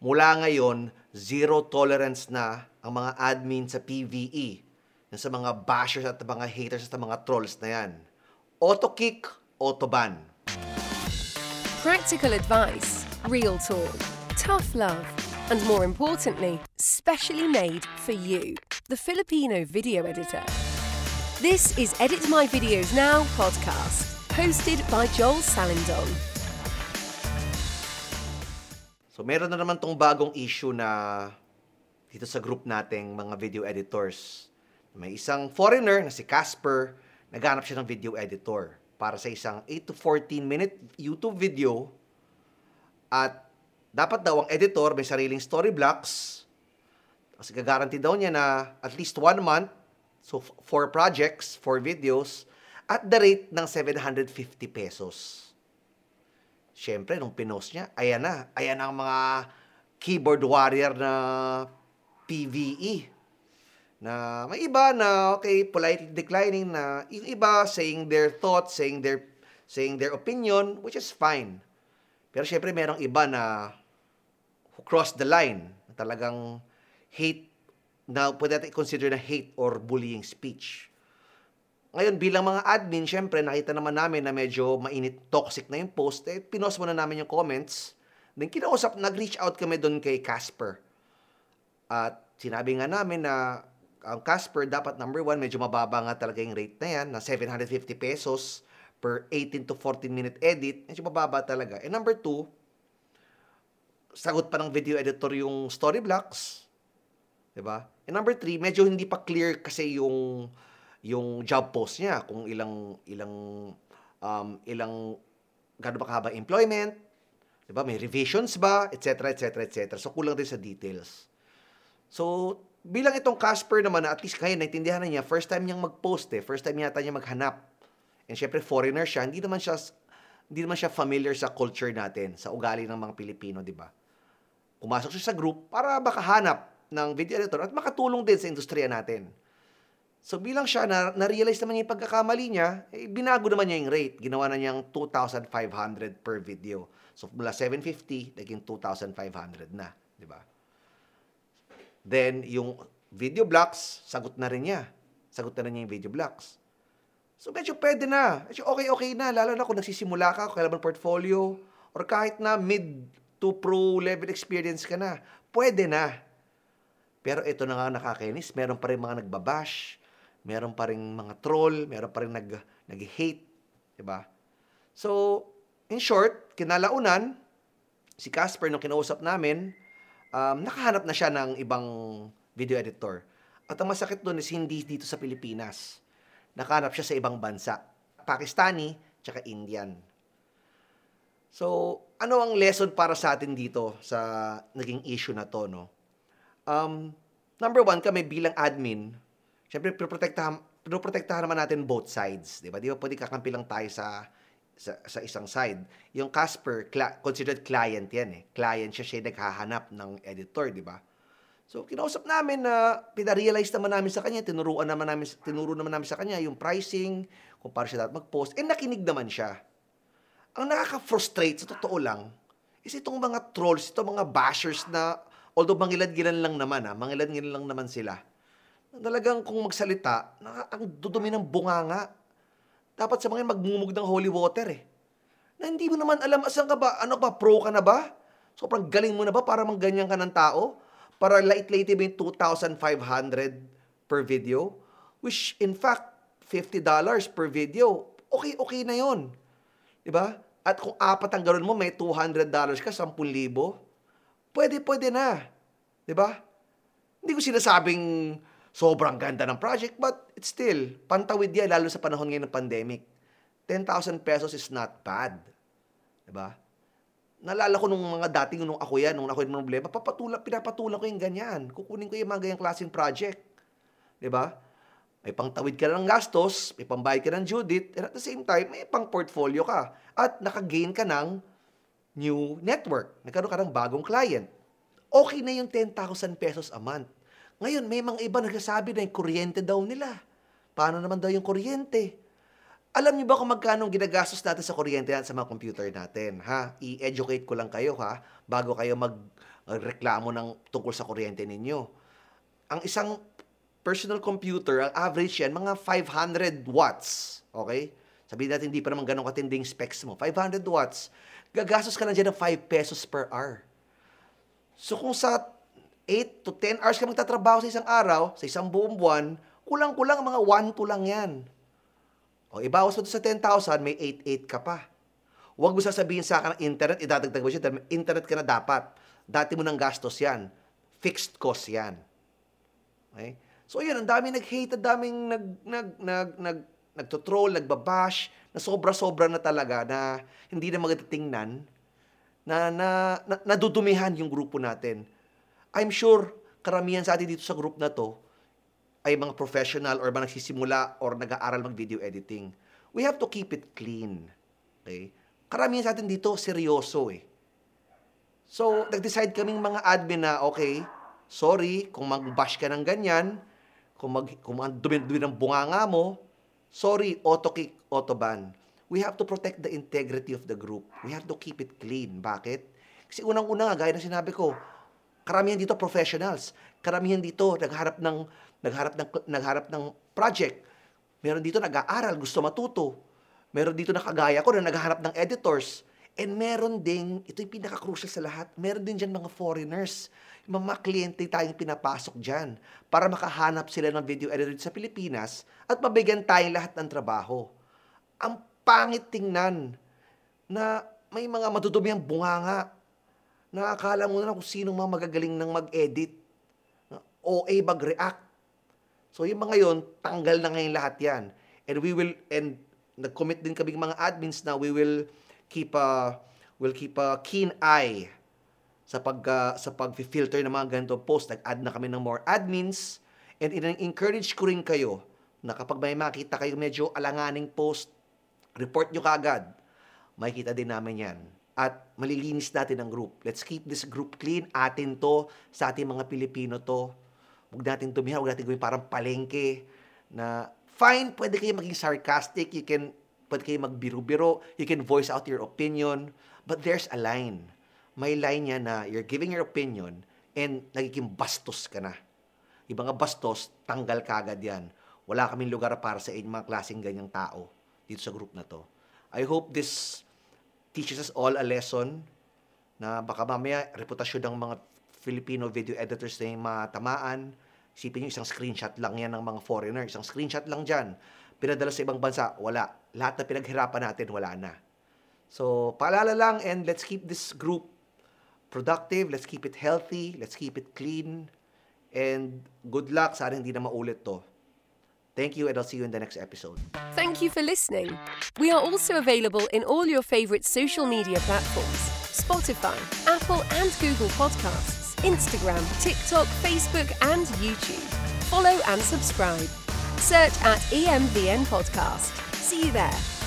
mula ngayon, zero tolerance na ang mga admin sa PVE. Sa mga bashers at mga haters at mga trolls na yan. Auto-kick, auto-ban. Practical advice, real talk, tough love, and more importantly, specially made for you, the Filipino video editor. This is Edit My Videos Now podcast, hosted by Joel Salindon. So meron na naman tong bagong issue na dito sa group nating mga video editors. May isang foreigner na si Casper, naghanap siya ng video editor para sa isang 8 to 14 minute YouTube video at dapat daw ang editor may sariling story blocks kasi gagaranti daw niya na at least one month so four projects, four videos at the rate ng 750 pesos. Siyempre, nung pinost niya, ayan na. Ayan ang mga keyboard warrior na PVE. Na may iba na, okay, politely declining na, yung iba saying their thoughts, saying their, saying their opinion, which is fine. Pero syempre, merong iba na who cross the line, talagang hate, na pwede natin consider na hate or bullying speech. Ngayon, bilang mga admin, syempre, nakita naman namin na medyo mainit, toxic na yung post. Eh, pinost muna namin yung comments. Then, kinausap, nag-reach out kami doon kay Casper. At sinabi nga namin na ang Casper, dapat number one, medyo mababa nga talaga yung rate na yan, na 750 pesos per 18 to 14 minute edit. Medyo mababa talaga. And number two, sagot pa ng video editor yung story blocks. 'di ba? And number three, medyo hindi pa clear kasi yung yung job post niya kung ilang ilang um, ilang gaano ba kahaba employment, 'di ba? May revisions ba, etc. etc. etc. So kulang din sa details. So bilang itong Casper naman na at least kaya naintindihan na niya, first time niyang mag-post eh, first time yata niya maghanap. And syempre foreigner siya, hindi naman siya hindi naman siya familiar sa culture natin, sa ugali ng mga Pilipino, 'di ba? Pumasok siya sa group para makahanap ng video editor at makatulong din sa industriya natin. So bilang siya, na, na-realize naman niya yung pagkakamali niya, eh, binago naman niya yung rate. Ginawa na niyang 2,500 per video. So mula 750, naging 2,500 na. Di ba? Then, yung video blocks, sagot na rin niya. Sagot na rin niya yung video blocks. So medyo pwede na. Medyo okay-okay na. Lalo na kung nagsisimula ka, kung kailan portfolio, or kahit na mid to pro level experience ka na. Pwede na. Pero ito na nga nakakainis, meron pa rin mga nagbabash, meron pa rin mga troll, meron pa rin nag, nag-hate, di ba? So, in short, kinalaunan, si Casper nung kinausap namin, um, nakahanap na siya ng ibang video editor. At ang masakit doon is hindi dito sa Pilipinas. Nakahanap siya sa ibang bansa. Pakistani, tsaka Indian. So, ano ang lesson para sa atin dito sa naging issue na to, no? Um, number one, kami bilang admin, syempre, pinoprotektahan, pinoprotektahan naman natin both sides, di ba? Di ba pwede kakampi lang tayo sa, sa, sa isang side. Yung Casper, cla- considered client yan eh. Client siya, siya naghahanap ng editor, di ba? So, kinausap namin na pinarealize naman namin sa kanya, tinuruan naman namin, tinuro naman namin sa kanya yung pricing, kung paano siya dapat mag-post, and nakinig naman siya. Ang nakaka-frustrate, sa totoo lang, is itong mga trolls, itong mga bashers na, although mangilan-gilan lang naman, ha, mangilan-gilan lang naman sila, talagang kung magsalita, na, ang dudumi ng bunganga. Dapat sa mga magmumug ng holy water eh. Na hindi mo naman alam, asan ka ba? Ano ba? Pro ka na ba? Sobrang galing mo na ba para mangganyan ka ng tao? Para lait-laitin mo yung 2,500 per video? Which, in fact, $50 per video. Okay, okay na yon Di ba? At kung apat ang ganoon mo, may $200 ka, 10,000. Pwede, pwede na. Di ba? Hindi ko sinasabing sobrang ganda ng project, but it's still, pantawid yan, lalo sa panahon ngayon ng pandemic. 10,000 pesos is not bad. Di ba? Nalala ko nung mga dating nung ako yan, nung ako yung problema, papatula, pinapatulan ko yung ganyan. Kukunin ko yung mga ganyang klaseng project. Di ba? May pangtawid ka ng gastos, may pambayad ka ng due date, and at the same time, may pang portfolio ka. At nakagain ka ng new network. Nagkaroon ka ng bagong client. Okay na yung 10,000 pesos a month. Ngayon, may mga iba nagsasabi na yung kuryente daw nila. Paano naman daw yung kuryente? Alam niyo ba kung magkano ginagastos natin sa kuryente yan sa mga computer natin, ha? I-educate ko lang kayo, ha? Bago kayo magreklamo ng tungkol sa kuryente ninyo. Ang isang personal computer, ang average yan, mga 500 watts. Okay? Sabihin natin, hindi pa naman ganun katinding specs mo. 500 watts. Gagastos ka lang dyan ng 5 pesos per hour. So kung sa 8 to 10 hours ka magtatrabaho sa isang araw, sa isang buong buwan, kulang-kulang mga 1 to lang yan. O ibawas mo sa 10,000, may 8-8 ka pa. Huwag mo sasabihin sa akin ng internet, idadagdag mo siya, dahil internet ka na dapat. Dati mo ng gastos yan. Fixed cost yan. Okay? So yun, ang daming nag-hate, ang daming nag, nag, nag, nag, nagtotroll, nagbabash, na sobra-sobra na talaga, na hindi na maganda tingnan, na, na, na nadudumihan yung grupo natin. I'm sure, karamihan sa atin dito sa group na to, ay mga professional or mga nagsisimula or nag-aaral mag-video editing. We have to keep it clean. Okay? Karamihan sa atin dito, seryoso eh. So, nag-decide kaming mga admin na, okay, sorry, kung mag-bash ka ng ganyan, kung, mag, kung dumi-dumi ng bunganga mo, sorry, auto-kick, auto-ban. We have to protect the integrity of the group. We have to keep it clean. Bakit? Kasi unang-una nga, gaya na sinabi ko, karamihan dito professionals. Karamihan dito nagharap ng nagharap ng nagharap ng project. Meron dito nag-aaral, gusto matuto. Meron dito na kagaya ko na naghaharap ng editors. And meron ding, ito yung pinaka-crucial sa lahat, meron din dyan mga foreigners. Yung mga kliyente tayong pinapasok dyan para makahanap sila ng video editor sa Pilipinas at mabigyan tayong lahat ng trabaho. Ang pangit tingnan na may mga madudumi ang bunganga na akala mo na kung sinong mga magagaling ng mag-edit. OA mag-react. So yung mga yon tanggal na ngayon lahat yan. And we will, and nag-commit din kaming mga admins na we will keep a, will keep a keen eye sa pag uh, sa pag-filter ng mga ganito post. Nag-add na kami ng more admins and in-encourage ko rin kayo na kapag may makita kayo medyo alanganing post, report nyo kaagad. Makikita din namin yan. At malilinis natin ang group. Let's keep this group clean. Atin to, sa ating mga Pilipino to. Huwag natin tumihan, huwag natin gawin parang palengke na fine, pwede kayo maging sarcastic, you can, pwede kayo magbiro-biro, you can voice out your opinion, but there's a line. May line niya na you're giving your opinion and nagiging bastos ka na. Yung mga bastos, tanggal ka agad yan. Wala kaming lugar para sa inyong mga klaseng ganyang tao dito sa group na to. I hope this teaches us all a lesson na baka mamaya reputasyon ng mga Filipino video editors na yung matamaan. Isipin nyo, isang screenshot lang yan ng mga foreigner. Isang screenshot lang dyan. Pinadala sa ibang bansa, wala. Lahat na pinaghirapan natin, wala na. So, paalala lang and let's keep this group productive. Let's keep it healthy. Let's keep it clean. And good luck. Sana hindi na maulit to. Thank you and I'll see you in the next episode. Thank you for listening. We are also available in all your favorite social media platforms Spotify, Apple, and Google Podcasts, Instagram, TikTok, Facebook, and YouTube. Follow and subscribe. Search at EMVN Podcast. See you there.